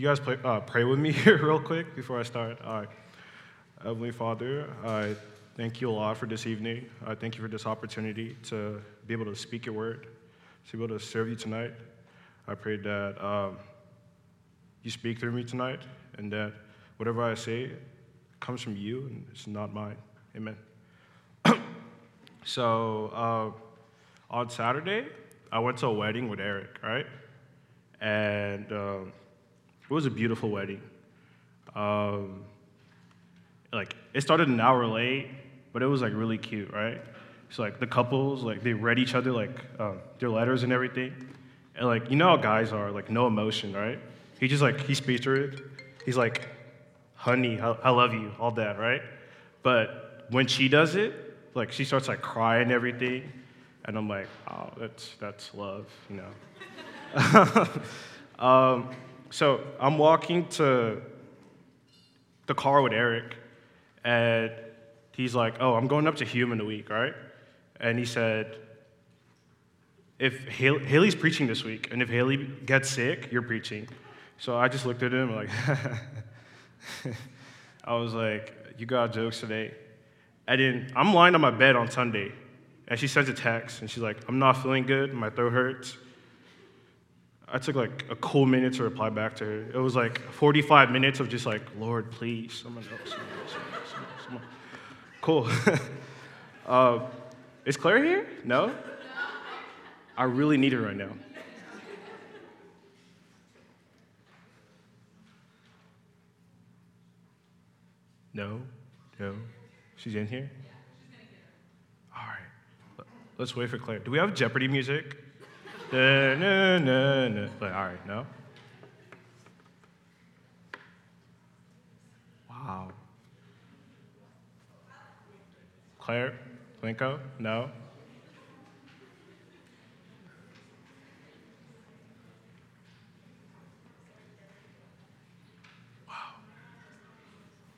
You guys play, uh, pray with me here real quick before I start? All right. Heavenly Father, I thank you a lot for this evening. I thank you for this opportunity to be able to speak your word, to be able to serve you tonight. I pray that um, you speak through me tonight and that whatever I say comes from you and it's not mine. Amen. so, uh, on Saturday, I went to a wedding with Eric, right? And um, it was a beautiful wedding. Um, like it started an hour late, but it was like really cute, right? So like the couples, like they read each other like um, their letters and everything, and like you know how guys are, like no emotion, right? He just like he speaks to it. He's like, "Honey, I, I love you," all that, right? But when she does it, like she starts like crying and everything, and I'm like, "Oh, that's that's love," you know. um, so I'm walking to the car with Eric, and he's like, Oh, I'm going up to Hume in a week, right? And he said, If Haley, Haley's preaching this week, and if Haley gets sick, you're preaching. So I just looked at him like, I was like, You got jokes today. And then I'm lying on my bed on Sunday, and she sends a text, and she's like, I'm not feeling good, my throat hurts. I took like a cool minute to reply back to her. It was like 45 minutes of just like, Lord, please, someone else, someone else, someone else. Cool. uh, is Claire here? No? I really need her right now. No? No? She's in here? All right. Let's wait for Claire. Do we have Jeopardy music? Na, na, na, na. But, all right, no? Wow. Claire? Plinko? No? Wow.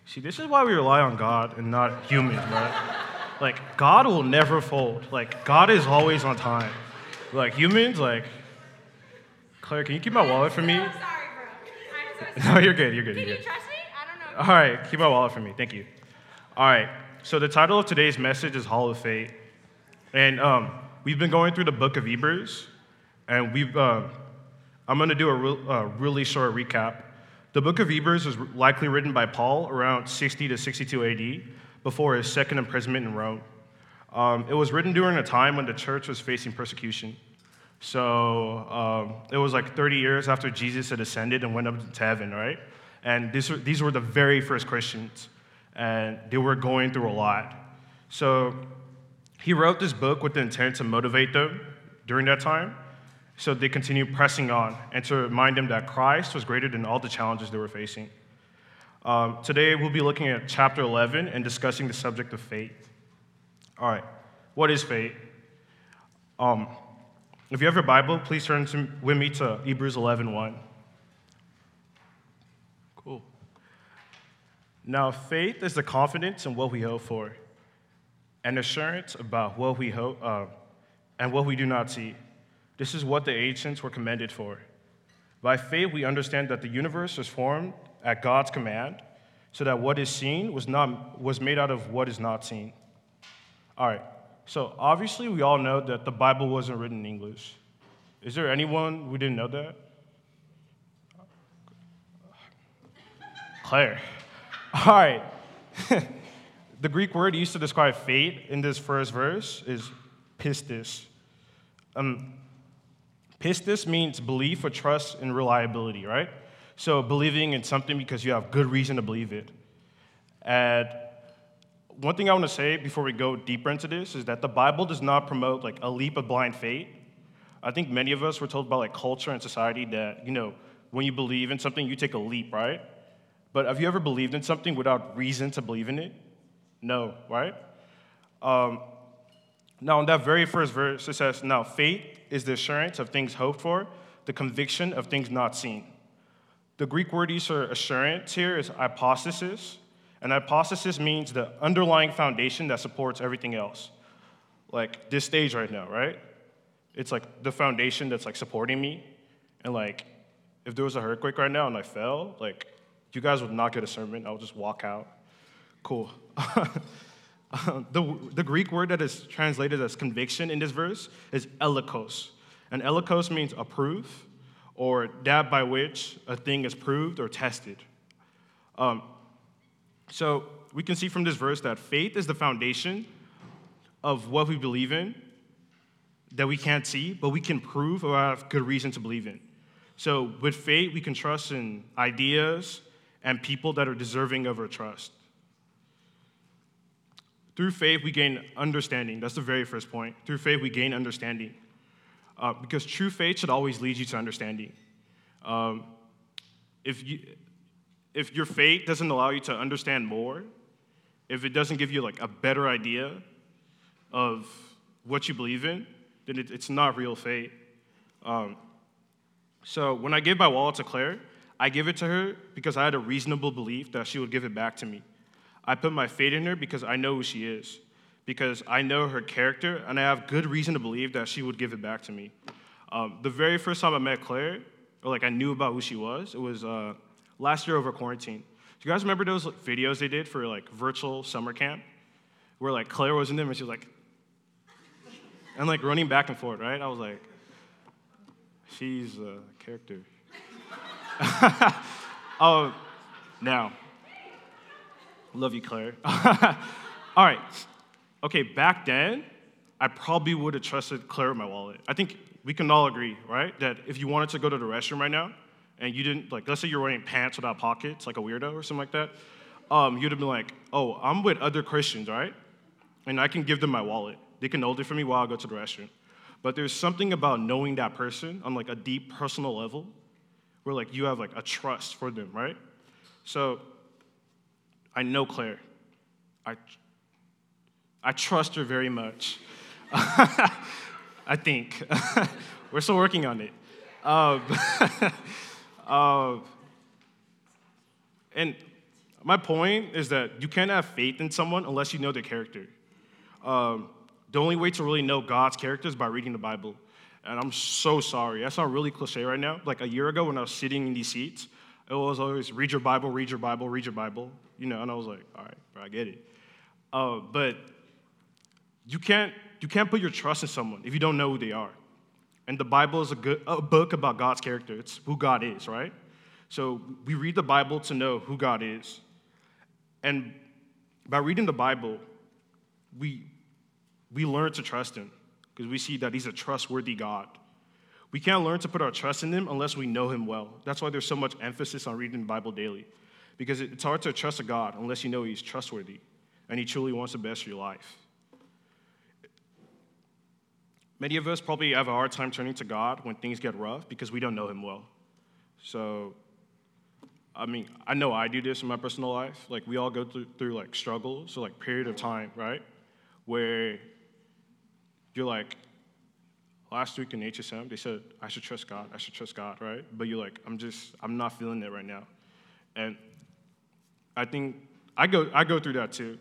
See, this is why we rely on God and not humans, right? like, God will never fold. Like, God is always on time. Like humans, like Claire, can you keep my wallet for me? I'm sorry, bro. I'm so No, you're good. You're good. Can You're you good. trust me? I don't know. All right, keep my wallet for me. Thank you. All right. So the title of today's message is Hall of Fate, and um, we've been going through the book of Hebrews, and we've. Uh, I'm going to do a real, uh, really short recap. The book of Hebrews was likely written by Paul around 60 to 62 AD, before his second imprisonment in Rome. Um, it was written during a time when the church was facing persecution. So um, it was like 30 years after Jesus had ascended and went up to heaven, right? And these were the very first Christians, and they were going through a lot. So he wrote this book with the intent to motivate them during that time, so they continue pressing on and to remind them that Christ was greater than all the challenges they were facing. Um, today we'll be looking at chapter 11 and discussing the subject of faith. All right, what is faith? Um, if you have your Bible, please turn to, with me to Hebrews 11 1. Cool. Now, faith is the confidence in what we hope for, and assurance about what we hope uh, and what we do not see. This is what the ancients were commended for. By faith, we understand that the universe was formed at God's command, so that what is seen was, not, was made out of what is not seen. All right, so obviously, we all know that the Bible wasn't written in English. Is there anyone who didn't know that? Claire. All right. the Greek word used to describe faith in this first verse is pistis. Um, pistis means belief or trust and reliability, right? So believing in something because you have good reason to believe it. And one thing I want to say before we go deeper into this is that the Bible does not promote like a leap of blind faith. I think many of us were told by like culture and society that, you know, when you believe in something, you take a leap, right? But have you ever believed in something without reason to believe in it? No, right? Um, now, in that very first verse, it says, Now faith is the assurance of things hoped for, the conviction of things not seen. The Greek word used for assurance here is hypostasis, and hypostasis means the underlying foundation that supports everything else. Like this stage right now, right? It's like the foundation that's like supporting me. And like, if there was a earthquake right now and I fell, like, you guys would not get a sermon. I would just walk out. Cool. the, the Greek word that is translated as conviction in this verse is elikos. And elikos means approve or that by which a thing is proved or tested. Um, so we can see from this verse that faith is the foundation of what we believe in that we can't see, but we can prove or have good reason to believe in. So with faith, we can trust in ideas and people that are deserving of our trust. Through faith, we gain understanding. That's the very first point. Through faith, we gain understanding. Uh, because true faith should always lead you to understanding. Um, if, you, if your faith doesn't allow you to understand more, if it doesn't give you like a better idea of what you believe in, then it, it's not real faith. Um, so when I gave my wallet to Claire, I give it to her because I had a reasonable belief that she would give it back to me. I put my faith in her because I know who she is because I know her character and I have good reason to believe that she would give it back to me. Um, the very first time I met Claire, or like I knew about who she was, it was uh, last year over quarantine. Do you guys remember those videos they did for like virtual summer camp? Where like Claire was in them and she was like, and like running back and forth, right? I was like, she's a character. oh, now, love you, Claire. All right, okay, back then, I probably would have trusted Claire with my wallet. I think we can all agree, right? That if you wanted to go to the restroom right now and you didn't, like, let's say you're wearing pants without pockets, like a weirdo or something like that, um, you'd have been like, oh, I'm with other Christians, right? And I can give them my wallet. They can hold it for me while I go to the restroom. But there's something about knowing that person on like a deep personal level where like you have like a trust for them, right? So I know Claire. I I trust her very much. I think. We're still working on it. Um, uh, and my point is that you can't have faith in someone unless you know their character. Um, the only way to really know God's character is by reading the Bible. And I'm so sorry. That sounds really cliche right now. Like a year ago when I was sitting in these seats, it was always read your Bible, read your Bible, read your Bible. You know, and I was like, all right, bro, I get it. Uh, but you can't, you can't put your trust in someone if you don't know who they are. And the Bible is a, good, a book about God's character. It's who God is, right? So we read the Bible to know who God is. And by reading the Bible, we, we learn to trust Him because we see that He's a trustworthy God. We can't learn to put our trust in Him unless we know Him well. That's why there's so much emphasis on reading the Bible daily because it's hard to trust a God unless you know He's trustworthy and He truly wants the best for your life. Many of us probably have a hard time turning to God when things get rough because we don't know Him well. So, I mean, I know I do this in my personal life. Like, we all go through, through like struggles, so like period of time, right? Where you're like, last week in HSM, they said, I should trust God, I should trust God, right? But you're like, I'm just, I'm not feeling it right now. And I think I go, I go through that too.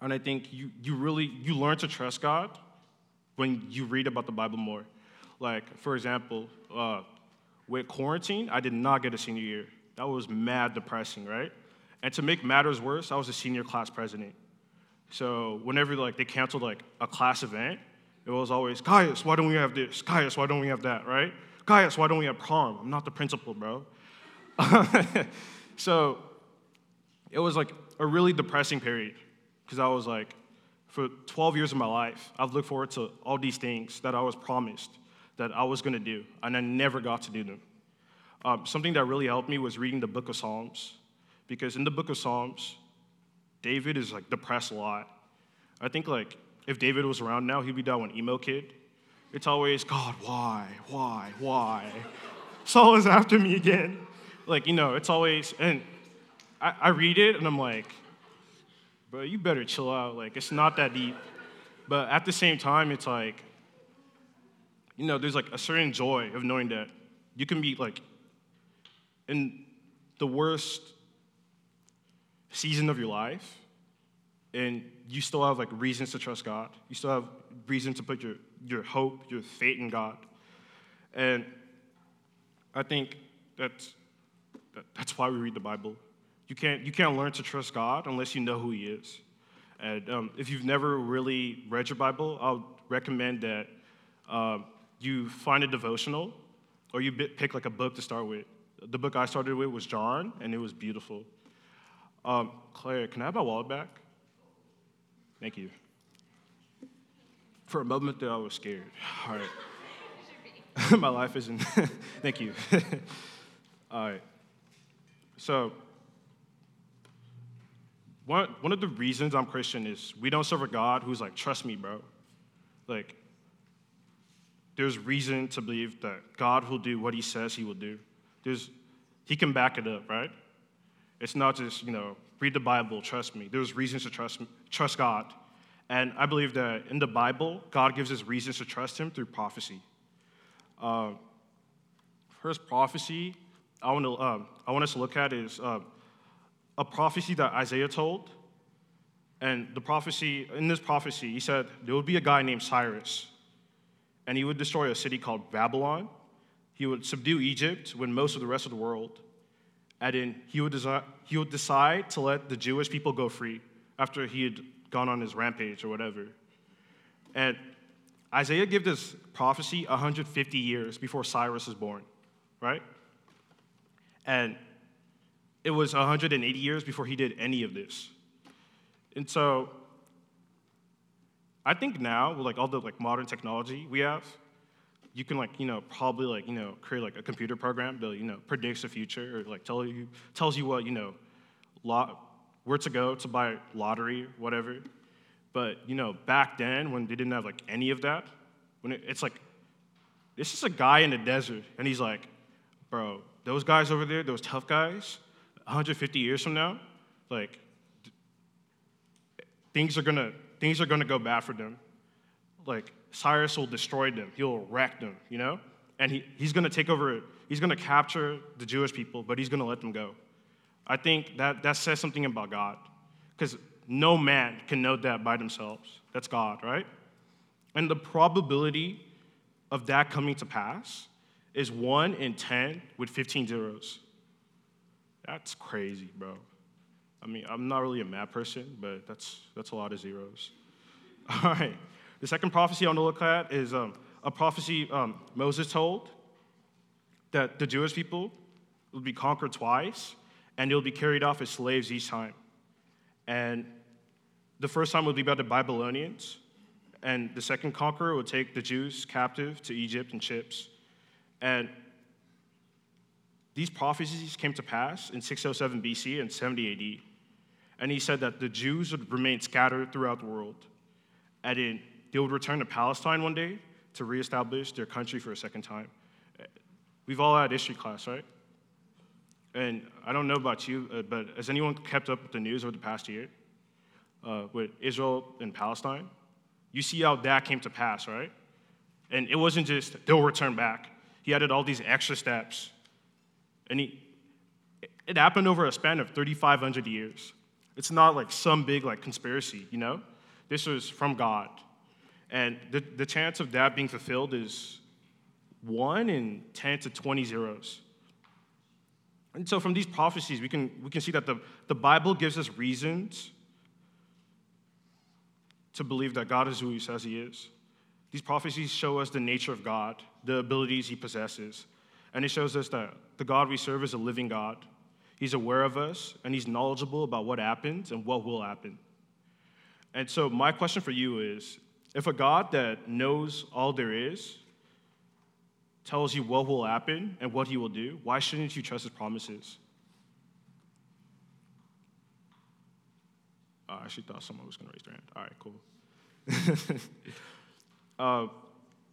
And I think you, you really, you learn to trust God when you read about the Bible more. Like, for example, uh, with quarantine, I did not get a senior year. That was mad depressing, right? And to make matters worse, I was a senior class president. So whenever like they canceled like a class event, it was always, Gaius, why don't we have this? Gaius, why don't we have that, right? Gaius, why don't we have prom? I'm not the principal, bro. so it was like a really depressing period because I was like, for 12 years of my life, I've looked forward to all these things that I was promised that I was going to do, and I never got to do them. Um, something that really helped me was reading the book of Psalms, because in the book of Psalms, David is like depressed a lot. I think like if David was around now, he'd be that one emo kid. It's always, God, why, why, why? Saul is after me again. Like, you know, it's always, and I, I read it and I'm like, bro, you better chill out. Like, it's not that deep. But at the same time, it's like, you know, there's like a certain joy of knowing that you can be like in the worst season of your life and you still have like reasons to trust God. You still have reason to put your, your hope, your faith in God. And I think that's, that, that's why we read the Bible. You can't, you can't learn to trust God unless you know who He is. And um, if you've never really read your Bible, I'll recommend that um, you find a devotional or you pick like a book to start with. The book I started with was John, and it was beautiful. Um, Claire, can I have my wallet back? Thank you. For a moment there, I was scared. All right. my life isn't. Thank you. All right. So, one, one of the reasons I'm Christian is we don't serve a God who's like, trust me, bro. Like, there's reason to believe that God will do what he says he will do. There's, he can back it up, right? It's not just, you know, read the Bible, trust me. There's reasons to trust, trust God. And I believe that in the Bible, God gives us reasons to trust him through prophecy. Uh, first prophecy I want, to, um, I want us to look at is uh, a prophecy that Isaiah told. And the prophecy, in this prophecy, he said there would be a guy named Cyrus, and he would destroy a city called Babylon. He would subdue Egypt when most of the rest of the world. And then he would, desi- he would decide to let the Jewish people go free after he had gone on his rampage or whatever. And Isaiah gave this prophecy 150 years before Cyrus was born, right? And it was 180 years before he did any of this. And so I think now, with like all the like modern technology we have, you can like, you know, probably like, you know, create like a computer program that, you know, predicts the future or like tell you, tells you what, you know, lot, where to go to buy lottery, whatever. But, you know, back then when they didn't have like any of that, when it, it's like, this is a guy in the desert and he's like, bro, those guys over there, those tough guys, 150 years from now, like, things are gonna, things are gonna go bad for them. Like, Cyrus will destroy them, he'll wreck them, you know? And he, he's gonna take over, he's gonna capture the Jewish people, but he's gonna let them go. I think that, that says something about God, because no man can know that by themselves. That's God, right? And the probability of that coming to pass is 1 in 10 with 15 zeros. That's crazy, bro. I mean, I'm not really a math person, but that's, that's a lot of zeros. All right. The second prophecy I want to look at is um, a prophecy um, Moses told that the Jewish people would be conquered twice and they'll be carried off as slaves each time. And the first time would be by the Babylonians, and the second conqueror would take the Jews captive to Egypt and ships. And these prophecies came to pass in 607 BC and 70 AD. And he said that the Jews would remain scattered throughout the world. And then they would return to Palestine one day to reestablish their country for a second time. We've all had history class, right? And I don't know about you, uh, but has anyone kept up with the news over the past year uh, with Israel and Palestine? You see how that came to pass, right? And it wasn't just they'll return back. He added all these extra steps. And he, it happened over a span of 3,500 years. It's not like some big like conspiracy, you know? This was from God. And the, the chance of that being fulfilled is 1 in 10 to 20 zeros. And so from these prophecies, we can, we can see that the, the Bible gives us reasons to believe that God is who he says he is. These prophecies show us the nature of God, the abilities he possesses. And it shows us that the God we serve is a living God. He's aware of us, and he's knowledgeable about what happens and what will happen. And so, my question for you is if a God that knows all there is tells you what will happen and what he will do, why shouldn't you trust his promises? I actually thought someone was going to raise their hand. All right, cool. uh,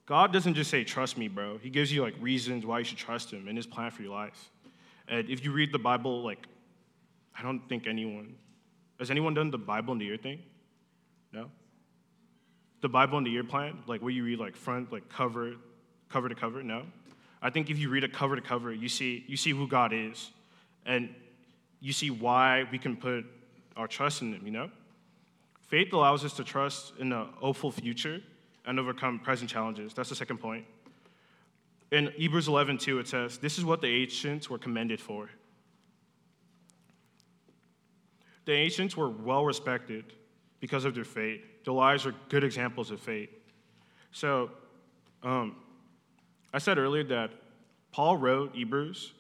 God doesn't just say, trust me, bro. He gives you like reasons why you should trust him and his plan for your life. And if you read the Bible, like, I don't think anyone, has anyone done the Bible in the year thing? No? The Bible in the year plan, like where you read like front, like cover, cover to cover? No? I think if you read it cover to cover, you see, you see who God is. And you see why we can put our trust in him, you know? Faith allows us to trust in a hopeful future and overcome present challenges. That's the second point. In Hebrews 11, 2, it says, This is what the ancients were commended for. The ancients were well respected because of their faith. Their lives are good examples of faith. So, um, I said earlier that Paul wrote Hebrews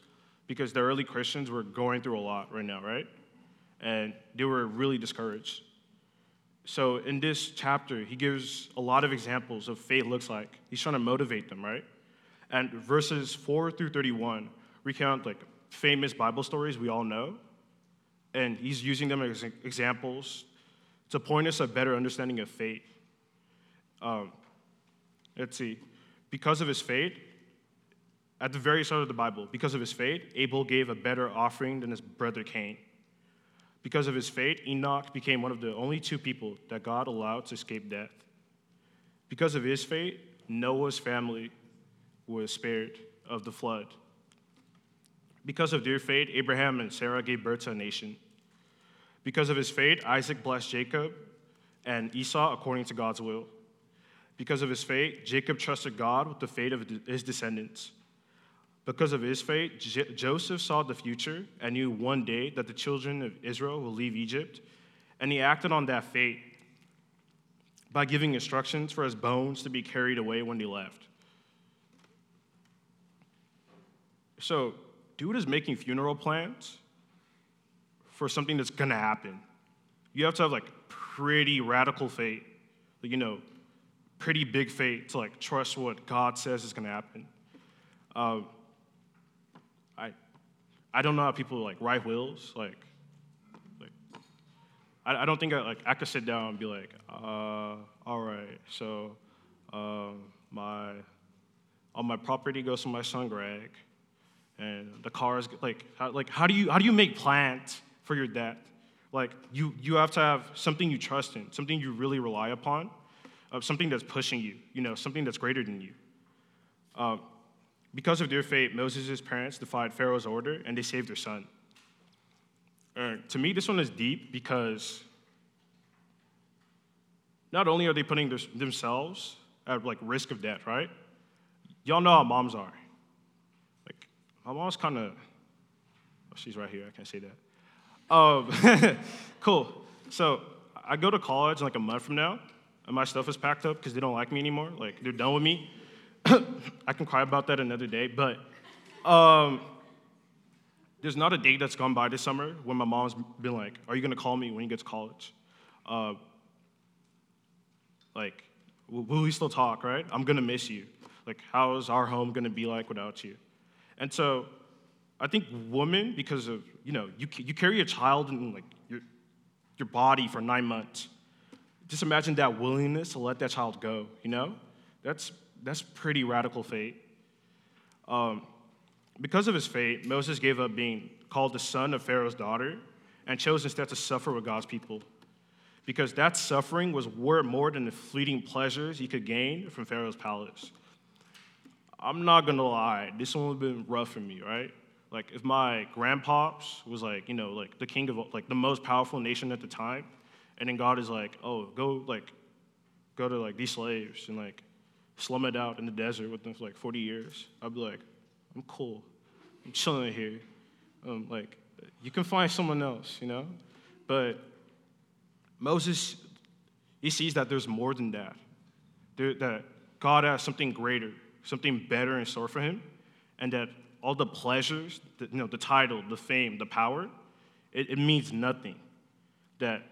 because the early Christians were going through a lot right now, right? And they were really discouraged. So in this chapter, he gives a lot of examples of faith looks like. He's trying to motivate them, right? And verses 4 through 31 recount like famous Bible stories we all know. And he's using them as examples to point us a better understanding of faith. Um, let's see. Because of his faith, at the very start of the Bible, because of his faith, Abel gave a better offering than his brother Cain. Because of his faith, Enoch became one of the only two people that God allowed to escape death. Because of his faith, Noah's family was spared of the flood. Because of their faith, Abraham and Sarah gave birth to a nation. Because of his faith, Isaac blessed Jacob and Esau according to God's will. Because of his faith, Jacob trusted God with the fate of his descendants. Because of his faith, J- Joseph saw the future and knew one day that the children of Israel will leave Egypt, and he acted on that faith by giving instructions for his bones to be carried away when they left. So, dude is making funeral plans for something that's gonna happen. You have to have like pretty radical faith, like, you know, pretty big faith to like trust what God says is gonna happen. Um, I don't know how people like write wills. Like, like I, I don't think I, like I could sit down and be like, uh, all right, so um, my all my property goes to my son Greg, and the car is like how, like how do you how do you make plans for your debt? Like you you have to have something you trust in, something you really rely upon, uh, something that's pushing you, you know, something that's greater than you. Um, because of their fate, Moses' parents defied Pharaoh's order and they saved their son. And to me, this one is deep because not only are they putting their, themselves at like risk of death, right? Y'all know how moms are. Like, my mom's kind of, oh, she's right here, I can't say that. Um, cool. So I go to college like a month from now, and my stuff is packed up because they don't like me anymore. Like, they're done with me. I can cry about that another day, but um, there's not a day that's gone by this summer when my mom's been like, Are you gonna call me when you get to college? Uh, like, will we still talk, right? I'm gonna miss you. Like, how is our home gonna be like without you? And so, I think women, because of, you know, you, you carry a child in like your, your body for nine months. Just imagine that willingness to let that child go, you know? That's that's pretty radical faith. Um, because of his faith, Moses gave up being called the son of Pharaoh's daughter and chose instead to suffer with God's people. Because that suffering was worth more than the fleeting pleasures he could gain from Pharaoh's palace. I'm not gonna lie, this one would have been rough for me, right? Like if my grandpops was like, you know, like the king of like the most powerful nation at the time, and then God is like, oh, go like go to like these slaves and like slum it out in the desert with them for like 40 years, I'd be like, I'm cool. I'm chilling here. Um, like, you can find someone else, you know? But Moses, he sees that there's more than that. There, that God has something greater, something better in store for him, and that all the pleasures, the, you know, the title, the fame, the power, it, it means nothing. That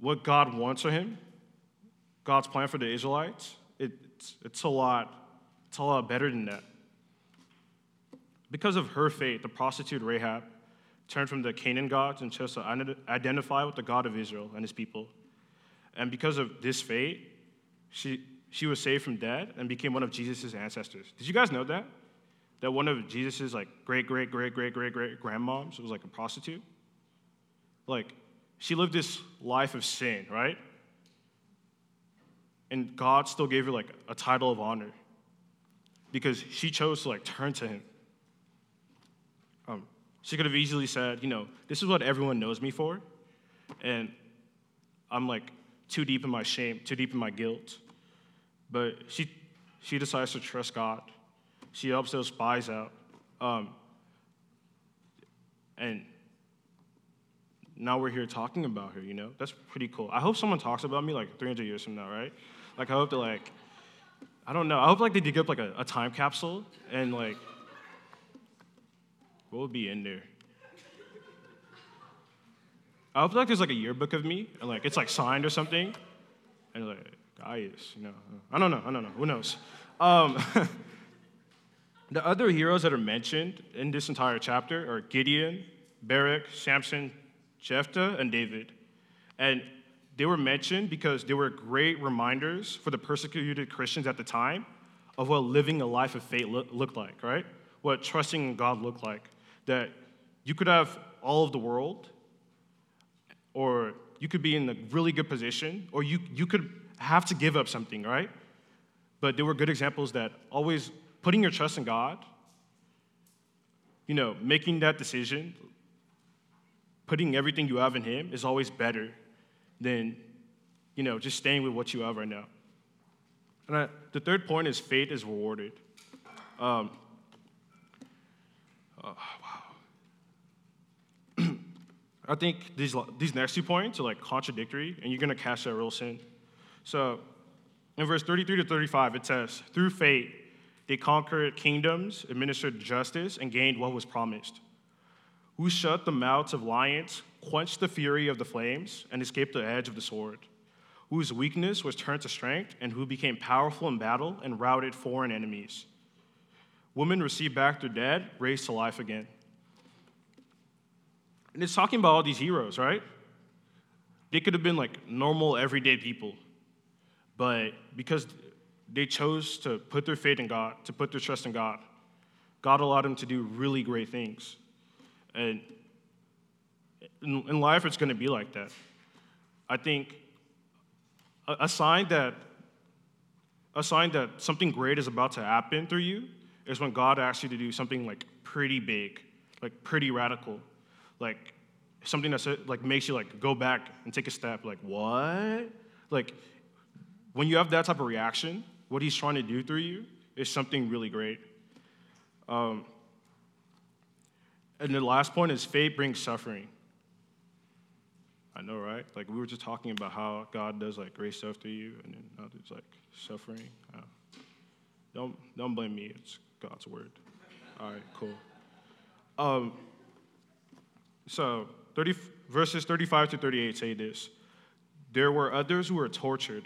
what God wants for him, God's plan for the Israelites, it's, it's a lot, it's a lot better than that. Because of her fate, the prostitute Rahab turned from the Canaan gods and chose to identify with the God of Israel and his people. And because of this fate, she, she was saved from death and became one of Jesus' ancestors. Did you guys know that? That one of Jesus' like great, great, great, great, great, great grandmoms was like a prostitute? Like, she lived this life of sin, right? And God still gave her like a title of honor because she chose to like turn to him. Um, she could have easily said, you know, this is what everyone knows me for, and I'm like too deep in my shame, too deep in my guilt. But she, she decides to trust God. She helps those spies out. Um, and now we're here talking about her, you know? That's pretty cool. I hope someone talks about me like 300 years from now, right? Like, I hope to, like, I don't know. I hope, like, they dig up, like, a, a time capsule and, like, what would be in there? I hope, like, there's, like, a yearbook of me and, like, it's, like, signed or something. And, like, Gaius, you know? I don't know. I don't know. Who knows? Um, the other heroes that are mentioned in this entire chapter are Gideon, Barak, Samson, Jephthah, and David. And they were mentioned because they were great reminders for the persecuted Christians at the time of what living a life of faith looked like, right? What trusting in God looked like. That you could have all of the world, or you could be in a really good position, or you, you could have to give up something, right? But there were good examples that always putting your trust in God, you know, making that decision, putting everything you have in Him is always better than, you know, just staying with what you have right now. And I, the third point is faith is rewarded. Um, oh, wow. I think these, these next two points are like contradictory, and you're going to catch that real soon. So, in verse 33 to 35, it says, Through faith, they conquered kingdoms, administered justice, and gained what was promised who shut the mouths of lions, quenched the fury of the flames, and escaped the edge of the sword, whose weakness was turned to strength, and who became powerful in battle and routed foreign enemies. Women received back their dead, raised to life again. And it's talking about all these heroes, right? They could have been like normal, everyday people, but because they chose to put their faith in God, to put their trust in God, God allowed them to do really great things. And in, in life, it's going to be like that. I think a, a sign that a sign that something great is about to happen through you is when God asks you to do something like pretty big, like pretty radical, like something that like makes you like go back and take a step. Like what? Like when you have that type of reaction, what He's trying to do through you is something really great. Um, and the last point is faith brings suffering. I know, right? Like we were just talking about how God does like great stuff to you, and then now there's like suffering. Uh, don't don't blame me. It's God's word. All right, cool. Um, so 30, verses 35 to 38 say this: There were others who were tortured,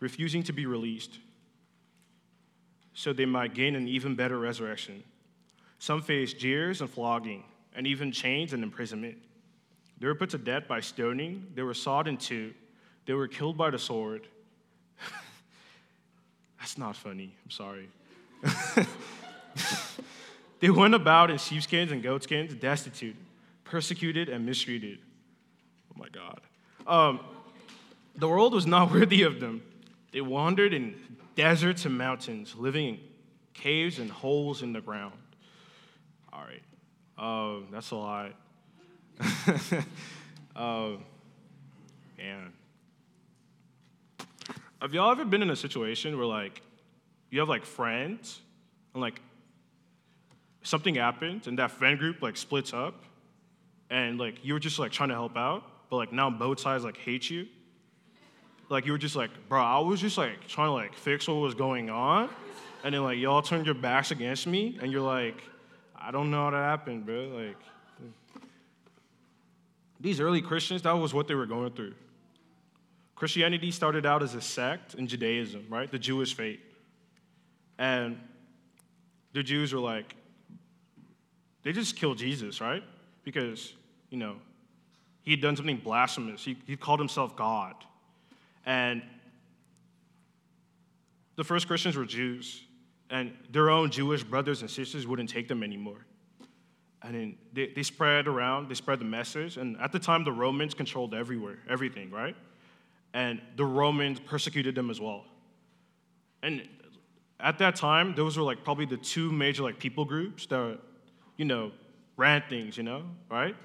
refusing to be released, so they might gain an even better resurrection. Some faced jeers and flogging, and even chains and imprisonment. They were put to death by stoning, they were sawed in two, they were killed by the sword. That's not funny, I'm sorry. they went about in sheepskins and goatskins, destitute, persecuted, and mistreated. Oh my God. Um, the world was not worthy of them. They wandered in deserts and mountains, living in caves and holes in the ground. All right. Oh, that's a lot. oh, man. Have y'all ever been in a situation where, like, you have, like, friends, and, like, something happens, and that friend group, like, splits up, and, like, you were just, like, trying to help out, but, like, now both sides, like, hate you? Like, you were just like, bro, I was just, like, trying to, like, fix what was going on, and then, like, y'all turned your backs against me, and you're like, I don't know how that happened, bro. Like, these early Christians, that was what they were going through. Christianity started out as a sect in Judaism, right? The Jewish faith. And the Jews were like, they just killed Jesus, right? Because, you know, he had done something blasphemous. He, he called himself God. And the first Christians were Jews, and their own Jewish brothers and sisters wouldn't take them anymore. And then they, they spread around, they spread the message, and at the time, the Romans controlled everywhere, everything, right? And the Romans persecuted them as well. And at that time, those were like probably the two major like people groups that, you know, ran things, you know, right?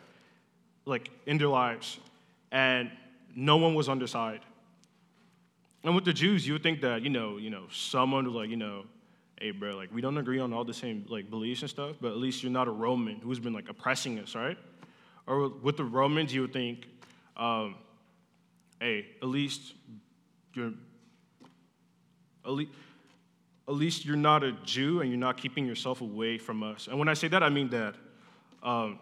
Like in their lives. And no one was on their side. And with the Jews, you would think that, you know, you know, someone was like, you know, hey, bro, like we don't agree on all the same like beliefs and stuff, but at least you're not a Roman who's been like oppressing us, right? Or with the Romans, you would think, um, hey, at least you're, at least, at least you're not a Jew and you're not keeping yourself away from us. And when I say that, I mean that um,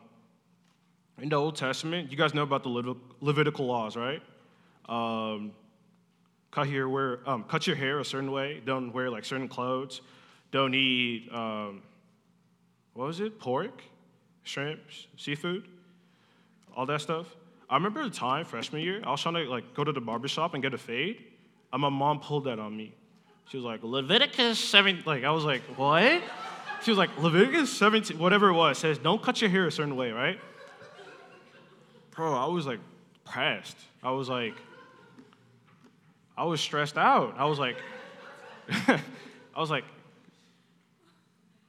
in the Old Testament, you guys know about the Levitical laws, right? Um, cut your wear, um, cut your hair a certain way. Don't wear like certain clothes. Don't eat um, what was it? Pork, shrimp, seafood, all that stuff. I remember the time freshman year, I was trying to like go to the barbershop and get a fade, and my mom pulled that on me. She was like, Leviticus 7, like I was like, what? She was like, Leviticus 17, whatever it was, says don't cut your hair a certain way, right? Bro, I was like pressed. I was like, I was stressed out. I was like, I was like,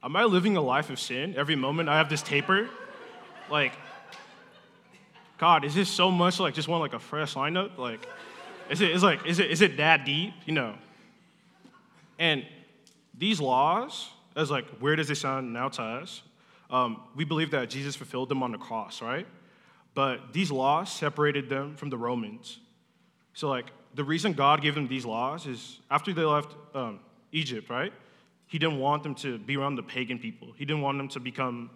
am I living a life of sin? Every moment I have this taper? Like, God, is this so much like just want like a fresh lineup? Like, is it is like is it is it that deep? You know? And these laws, as like where does it sound now to us? Um, we believe that Jesus fulfilled them on the cross, right? But these laws separated them from the Romans. So like the reason God gave them these laws is after they left um, Egypt, right? He didn't want them to be around the pagan people. He didn't want them to become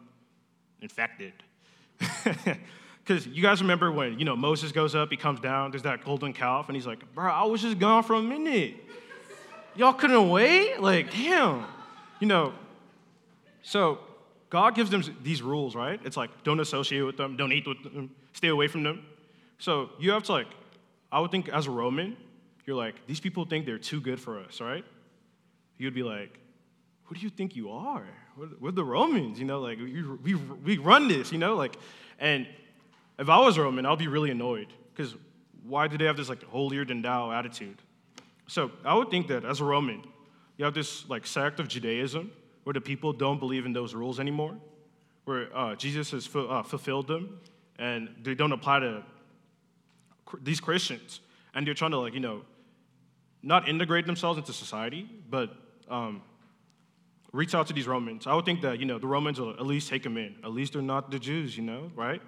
infected. Because you guys remember when, you know, Moses goes up, he comes down, there's that golden calf, and he's like, bro, I was just gone for a minute. Y'all couldn't wait? Like, damn. You know, so God gives them these rules, right? It's like, don't associate with them, don't eat with them, stay away from them. So you have to, like, I would think as a Roman, you're like, these people think they're too good for us, right? You'd be like, who do you think you are? We're, the Romans, you know, like, we, we, we run this, you know, like, and if I was Roman, I'd be really annoyed because why do they have this like holier than thou attitude? So I would think that as a Roman, you have this like sect of Judaism where the people don't believe in those rules anymore, where uh, Jesus has fu- uh, fulfilled them and they don't apply to these Christians, and they're trying to like you know, not integrate themselves into society, but um, reach out to these Romans. I would think that you know the Romans will at least take them in. At least they're not the Jews, you know, right?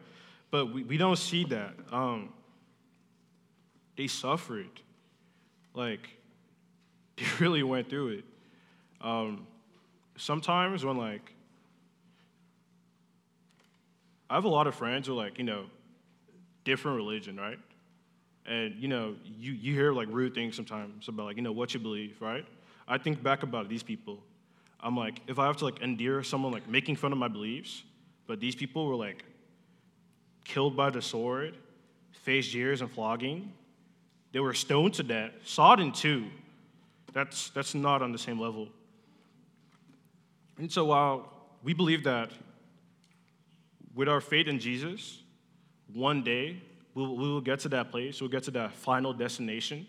But we, we don't see that. Um, they suffered, like they really went through it. Um, sometimes when like I have a lot of friends who are like you know different religion, right? And you know, you, you hear like rude things sometimes about like, you know, what you believe, right? I think back about these people. I'm like, if I have to like endear someone like making fun of my beliefs, but these people were like killed by the sword, faced years and flogging, they were stoned to death, sawed in two. That's that's not on the same level. And so while we believe that with our faith in Jesus, one day we'll, we will get to that place, we'll get to that final destination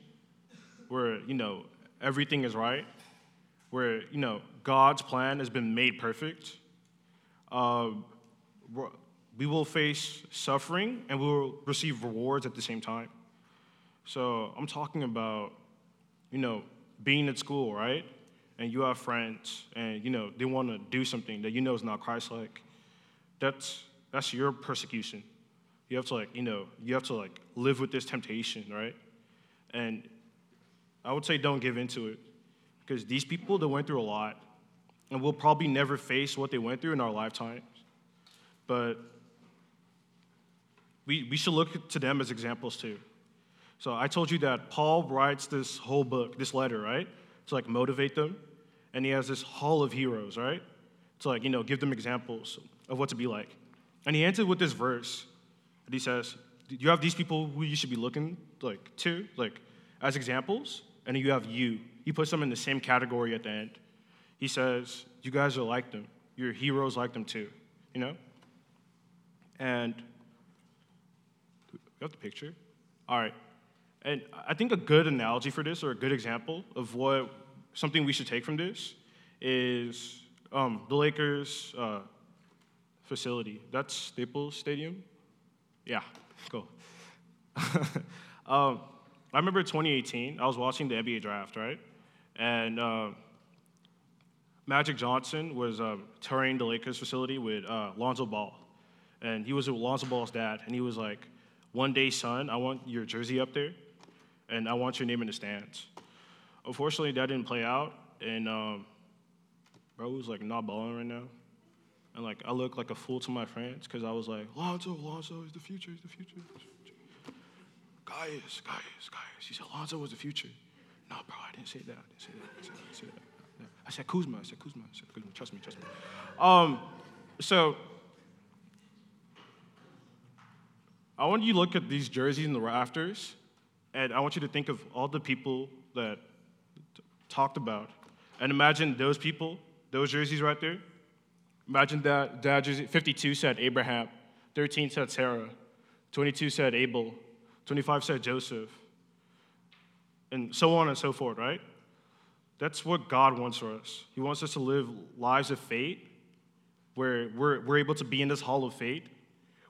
where, you know, everything is right, where, you know, God's plan has been made perfect. Uh, we will face suffering and we will receive rewards at the same time. So I'm talking about, you know, being at school, right? And you have friends and, you know, they want to do something that you know is not Christ like. That's, that's your persecution. You have to like, you know, you have to like live with this temptation, right? And I would say don't give into it because these people they went through a lot and we'll probably never face what they went through in our lifetimes. But we, we should look to them as examples too. So I told you that Paul writes this whole book, this letter, right? To like motivate them. And he has this hall of heroes, right? To like, you know, give them examples of what to be like. And he ends it with this verse and he says, you have these people who you should be looking like to, like as examples, and you have you he puts them in the same category at the end. He says, You guys are like them. Your heroes like them too, you know? And you got the picture? All right. And I think a good analogy for this, or a good example of what something we should take from this, is um, the Lakers uh, facility. That's Staples Stadium. Yeah, cool. um, I remember 2018. I was watching the NBA draft, right? And uh, Magic Johnson was um, touring the Lakers facility with uh, Lonzo Ball, and he was with Lonzo Ball's dad, and he was like, "One day, son, I want your jersey up there, and I want your name in the stands." Unfortunately, that didn't play out, and um, bro was like not balling right now, and like I looked like a fool to my friends because I was like, "Lonzo, Lonzo is the future, is the future." Gaius, Gaius, Gaius. He said Lonzo was the future. No, bro, I didn't say that. I didn't say that. I didn't say that. I, say that. I said Kuzma. I said Kuzma. I said Kuzma. Trust me, trust me. Um, so I want you to look at these jerseys in the rafters, and I want you to think of all the people that talked about, and imagine those people, those jerseys right there. Imagine that that jersey. 52 said Abraham, 13 said Sarah, 22 said Abel, 25 said Joseph, and so on and so forth, right? That's what God wants for us. He wants us to live lives of faith where we're, we're able to be in this hall of faith,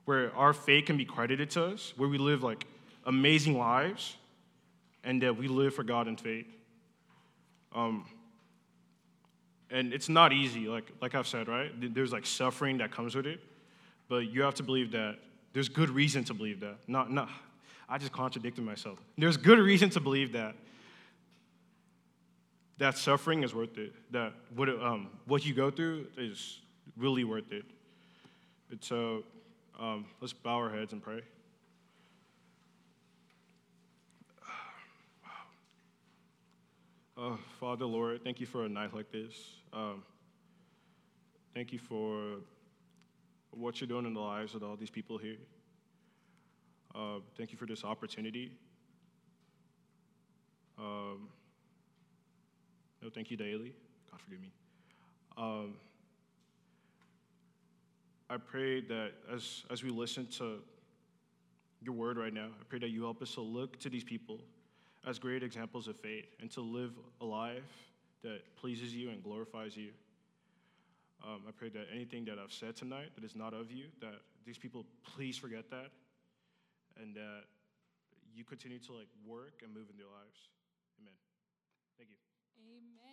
where our faith can be credited to us, where we live like amazing lives, and that we live for God in faith. Um, and it's not easy, like, like I've said, right? There's like suffering that comes with it, but you have to believe that there's good reason to believe that. Not, not, I just contradicted myself. There's good reason to believe that that suffering is worth it. That what, um, what you go through is really worth it. And so um, let's bow our heads and pray. Oh, Father, Lord, thank you for a night like this. Um, thank you for what you're doing in the lives of all these people here. Uh, thank you for this opportunity. Um, no, thank you daily. God forgive me. Um, I pray that as, as we listen to your word right now, I pray that you help us to look to these people as great examples of faith and to live a life that pleases you and glorifies you. Um, I pray that anything that I've said tonight that is not of you, that these people please forget that and that you continue to like work and move in their lives. Amen. Thank you. Amen.